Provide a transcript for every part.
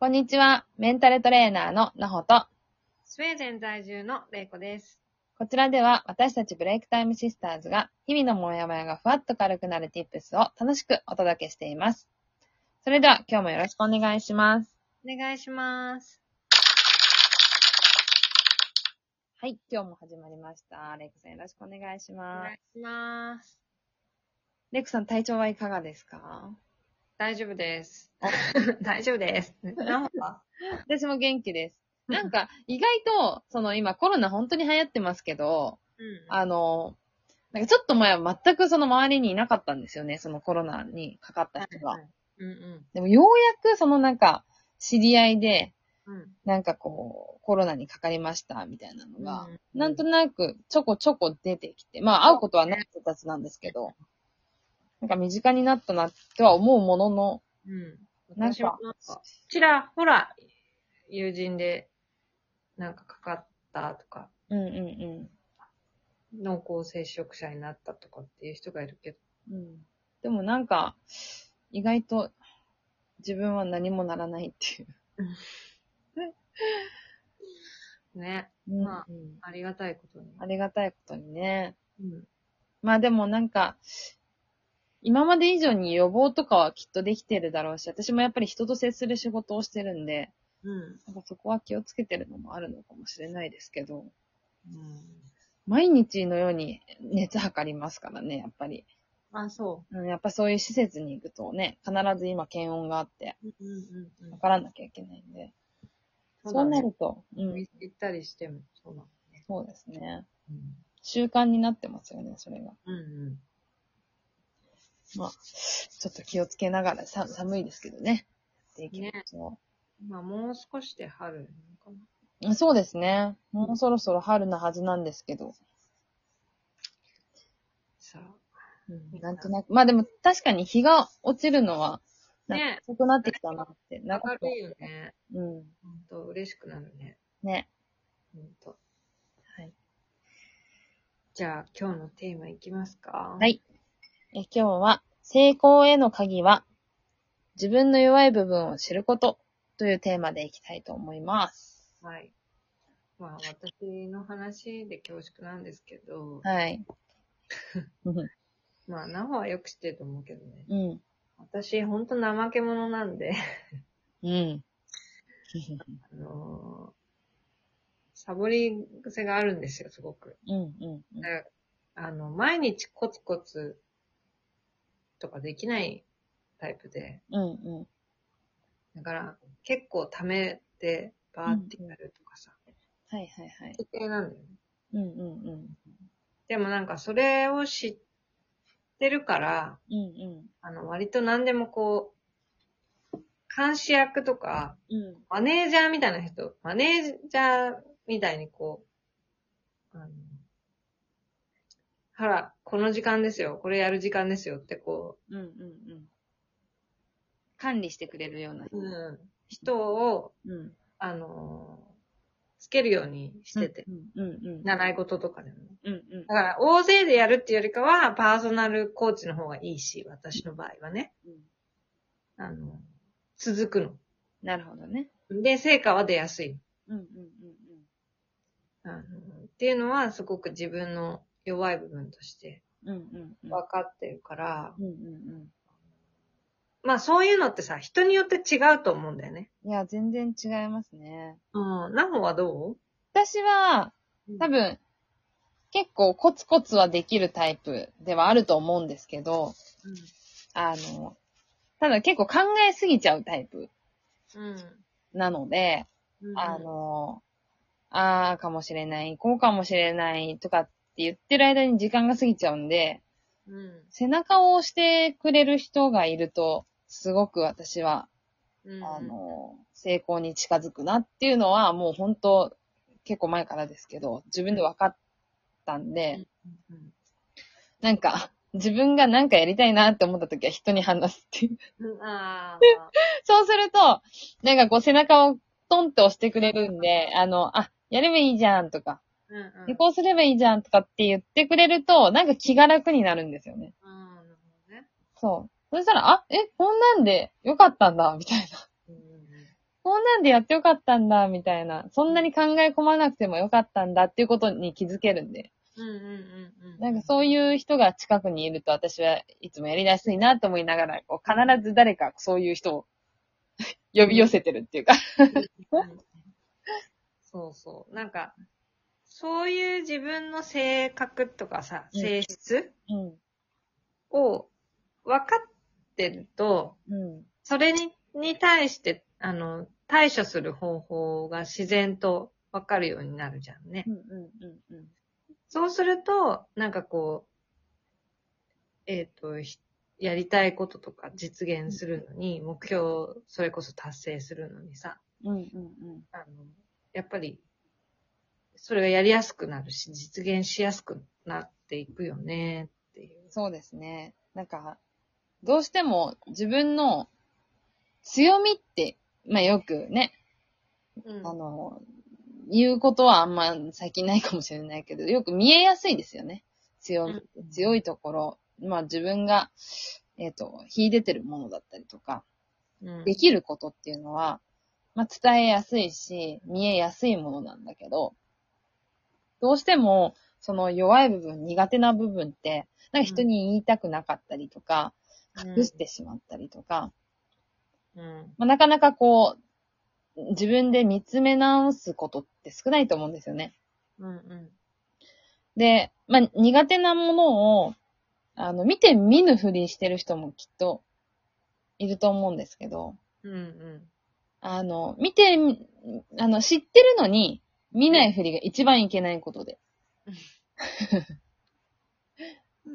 こんにちは。メンタルトレーナーのなほと、スウェーデン在住のレイコです。こちらでは私たちブレイクタイムシスターズが日々のモヤモヤがふわっと軽くなる tips を楽しくお届けしています。それでは今日もよろしくお願いします。お願いします。はい、今日も始まりました。レイクさんよろしくお願いしおます。願いします。レイクさん体調はいかがですか？大丈夫です。大丈夫です。なんか？私も元気です。なんか意外と、その今コロナ本当に流行ってますけど、うん。あの、なんかちょっと前は全くその周りにいなかったんですよね、そのコロナにかかった人が。うんうん。でもようやくそのなんか、知り合いで、うん。なんかこう、コロナにかかりましたみたいなのが、うんなんとなくちょこちょこ出てきて、まあ会うことはない人たちなんですけど、なんか身近になったなとは思うものの、うん。私もなんか、ちらほら、友人で、なんかかかったとか、うんうん濃厚接触者になったとかっていう人がいるけど、うん。うん、でもなんか、意外と自分は何もならないっていう。ね。うんまあうんありがたいことに。ありがたいことにね。うん。まあでもなんか、今まで以上に予防とかはきっとできてるだろうし、私もやっぱり人と接する仕事をしてるんで、うん。なんかそこは気をつけてるのもあるのかもしれないですけど、うん。毎日のように熱測りますからね、やっぱり。あ、そうん、やっぱそういう施設に行くとね、必ず今検温があって、う。うんうんうん。わからなきゃいけないんで。そうなると、うん、行ったりしてもそうなのね。そうですね。うん。習慣になってますよね、それが。うんうん。まあ、ちょっと気をつけながら、さ寒いですけどね。やっていきましょう。まあ、もう少しで春かな。うんそうですね。もうそろそろ春なはずなんですけど。さあ。うんなんとなく。まあでも確かに日が落ちるのは、ね遅くなってきたなって。なんか明るいよね。うん。ほんと、嬉しくなるね。ね。ほんと。はい。じゃあ、今日のテーマいきますか。はい。え今日は、成功への鍵は、自分の弱い部分を知ることというテーマでいきたいと思います。はい。まあ、私の話で恐縮なんですけど、はい。まあ、ナホはよく知ってると思うけどね。うん。私、ほんと怠け者なんで、うん。あのーサボり癖があるんですよ、すごく。うん。うん。だからあの、毎日コツコツとかできないタイプで、うん。うん。だから結構溜めてバーってやるとかさ、はいはいはい。規定なんだよね。うんうんうん。でもなんかそれを知ってるから、うんうん。あの、割と何でもこう、監視役とか、うん。マネージャーみたいな人、マネージャーみたいにこう、あの、ほら、この時間ですよ、これやる時間ですよってこうんうんうん。管理してくれるようなう、人。うん、人を、うん。あの、つけるようにしてて、うんうんうん。習い事とかでもね。うんうんだから、大勢でやるっていうよりかは、パーソナルコーチの方がいいし、私の場合はね。うん。あの、続くの。なるほどね。で、成果は出やすい。うんうんあのっていうのは、すごく自分の弱い部分としてうんうん。うんうん分かってるから、うんうんまあそういうのってさ、人によって違うと思うんだよね。うん。いや、全然違いますね。うん。ナホはど私は、う多分、結構コツコツはできるタイプではあると思うんですけど、あの、ただ結構考えすぎちゃうタイプうん。なので、うん。あの、ああかもしれない、こうかもしれないとかって言ってる間に時間が過ぎちゃうんで、うん、背中を押してくれる人がいると、すごく私は、うん。あの、成功に近づくなっていうのは、もう本当、結構前からですけど、自分で分かったんで、うん、うんなんか、自分が何かやりたいなって思った時は人に話すっていう。そうすると、なんかこう背中をトンって押してくれるんで、あの、あ、やればいいじゃんとか、うんうん。でこうすればいいじゃんとかって言ってくれると、なんか気が楽になるんですよね。うん、なるほどね。そう。そしたら、あ、え、こんなんでよかったんだ、みたいな。うんこんなんでやってよかったんだ、みたいな。そんなに考え込まなくてもよかったんだっていうことに気づけるんで。うんうんうんうん。なんかそういう人が近くにいると私はいつもやりやすいなと思いながら、こう必ず誰かそういう人を 呼び寄せてるっていうか。うんそうそう。なんか、そういう自分の性格とかさ、うん性質うん。を分かってると、うん。それにに対して、あの、対処する方法が自然と分かるようになるじゃんね。うん。うん。うん。うん。そうすると、なんかこう、えっ、と、ひやりたいこととか実現するのに、目標、それこそ達成するのにさ、うん。うん。あの、やっぱり、それがやりやすくなるし、実現しやすくなっていくよね、っていう。そうですね。なんか、どうしても自分の強みって、まあよくね、うんあの、言うことはあんま最近ないかもしれないけど、よく見えやすいですよね。強強いところ、まあ自分が、えっ、と、秀でてるものだったりとか、うんできることっていうのは、まあ伝えやすいし、見えやすいものなんだけど、どうしても、その弱い部分、苦手な部分って、なんか人に言いたくなかったりとか、うん隠してしまったりとか、うん。まあ、なかなかこう、自分で見つめ直すことって少ないと思うんですよね。うんうん。で、まあ、苦手なものを、あの、見て見ぬふりしてる人もきっといると思うんですけど、うんうん。あの、見て、あの、知ってるのに、見ないふりが一番いけないことで。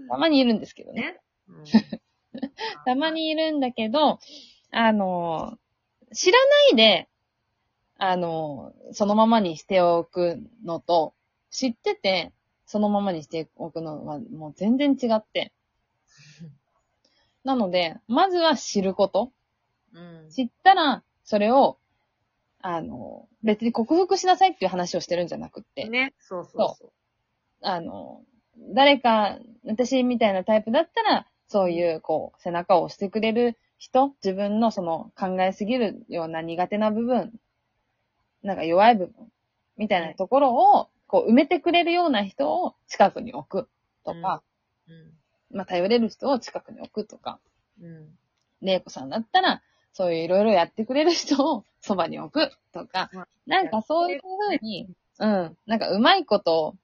たまにいるんですけどね。ね。うん たまにいるんだけど、あの、知らないで、あの、そのままにしておくのと、知ってて、そのままにしておくのはもう全然違って。なので、まずは知ること。うん。知ったら、それを、あの、別に克服しなさいっていう話をしてるんじゃなくって、ね。そうそうそう。あの、誰か、私みたいなタイプだったら、そういう、こう、背中を押してくれる人、自分のその考えすぎるような苦手な部分、なんか弱い部分、みたいなところを、こう、埋めてくれるような人を近くに置くとか、うん。まあ、頼れる人を近くに置くとか、うん。玲子さんだったら、そういういろいろやってくれる人をそばに置くとか、まあなんかそういう風に、うん、なんかうまいこと、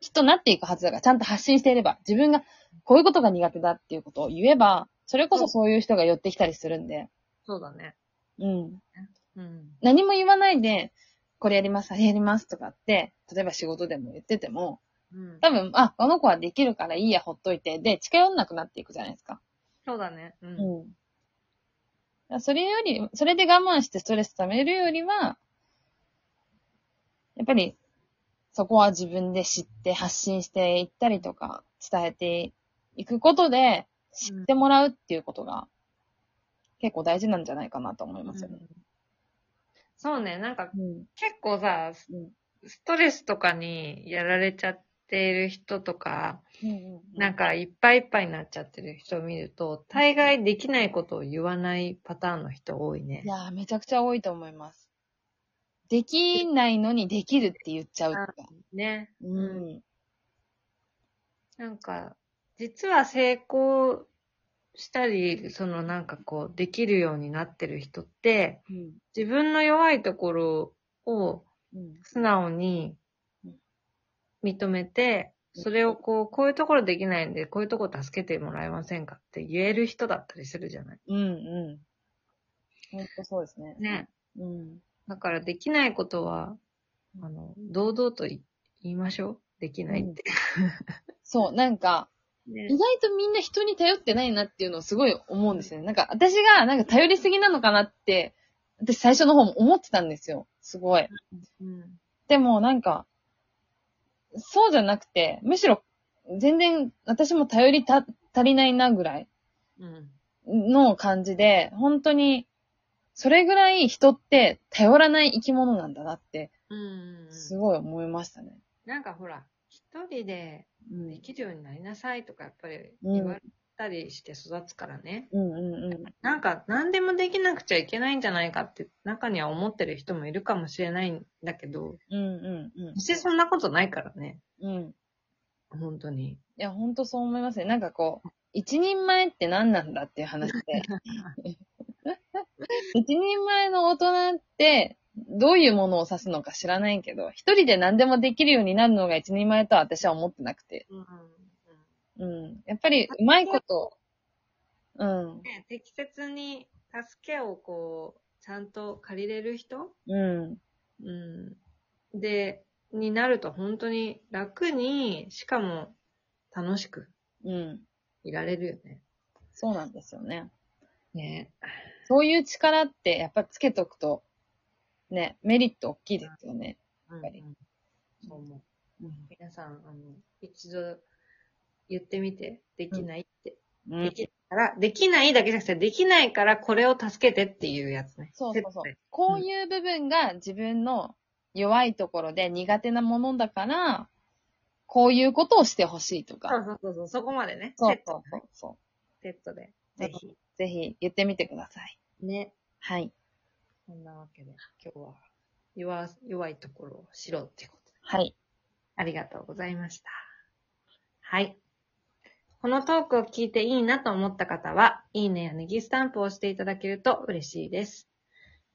きっとなっていくはずだから、ちゃんと発信していれば、自分がこういうことが苦手だっていうことを言えば、それこそそういう人が寄ってきたりするんで、そうだね。うん。うん。何も言わないで、これやります、あれやりますとかって、例えば仕事でも言ってても、うん。多分、あ、あの子はできるからいいや、ほっといて、で、近寄んなくなっていくじゃないですか。そうだね。うん。うん。それより、それで我慢してストレス溜めるよりは、やっぱり、そこは自分で知って発信していったりとか、伝えていくことで、知ってもらうっていうことが、結構大事なんじゃないかなと思いますよね。そうね。なんかうん。結構さ、うん。ストレスとかにやられちゃっている人とか、うん。なんかいっぱいいっぱいになっちゃってる人を見ると、大概できないことを言わないパターンの人多いねい。やー、めちゃくちゃ多いと思います。できないのにできるって言っちゃうとか。ね。うん。なんか、実は成功したり、そのなんかこう、できるようになってる人って、うん。自分の弱いところをうん。素直にうん認めて、うんそれをこう、こういうところできないんで、こういうところ助けてもらえませんかって言える人だったりするじゃない。うん。うん。ほんとそうですね。ね。うん。だからできないことは、あの、堂々と言いましょう。できないって。そう、なんか、ね意外とみんな人に頼ってないなっていうのをすごい思うんですよね。なんか、私がなんか頼りすぎなのかなって、私最初の方も思ってたんですよ。すごい。うん。でもなんか、そうじゃなくて、むしろ、全然私も頼りた、足りないなぐらいうん。の感じで、本当に、それぐらい人って頼らない生き物なんだなって、うん。すごい思いましたね。なんかほら、一人でうんできるようになりなさいとか、やっぱりうん言われったりして育つからね。うんうんうん。なんか、何でもできなくちゃいけないんじゃないかって、中には思ってる人もいるかもしれないんだけど、うんうんうん。実際そんなことないからね。うん。い本当に。や、ほんとそう思いますね。なんかこう、一人前って何なんだっていう話で。一人前の大人って、どういうものを指すのか知らないけど、一人で何でもできるようになるのが一人前とは私は思ってなくて。うんうん。やっぱり、うまいこと、うん。ね、適切に助けをこう、ちゃんと借りれる人？うん。うん。で、になると本当に楽に、しかも楽しくうん。いられるよね。そうなんですよね。ねそういう力って、やっぱつけとくと、ね、メリット大きいですよね。やぱりそう思う。うん。皆さん、あの、一度言ってみて、できないって。うんできないから、できないだけじゃなくて、できないからこれを助けてっていうやつね。そうそうそう。こういう部分が自分の弱いところで苦手なものだから、こういうことをしてほしいとそか。うそうそうそう、そこまでね。そうセットそうそうそセットで。ぜひ。う。ぜひ言ってみてください。ね。はい。そんなわけで、今日は弱弱いところを知ろうってことで。はい。ありがとうございました。はい。このトークを聞いていいなと思った方は、いいねやネギスタンプを押していただけると嬉しいです。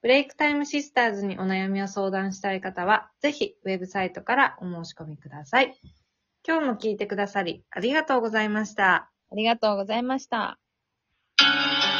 ブレイクタイムシスターズにお悩みを相談したい方は、ぜひウェブサイトからお申し込みください。今日も聞いてくださり、ありがとうございました。ありがとうございました。「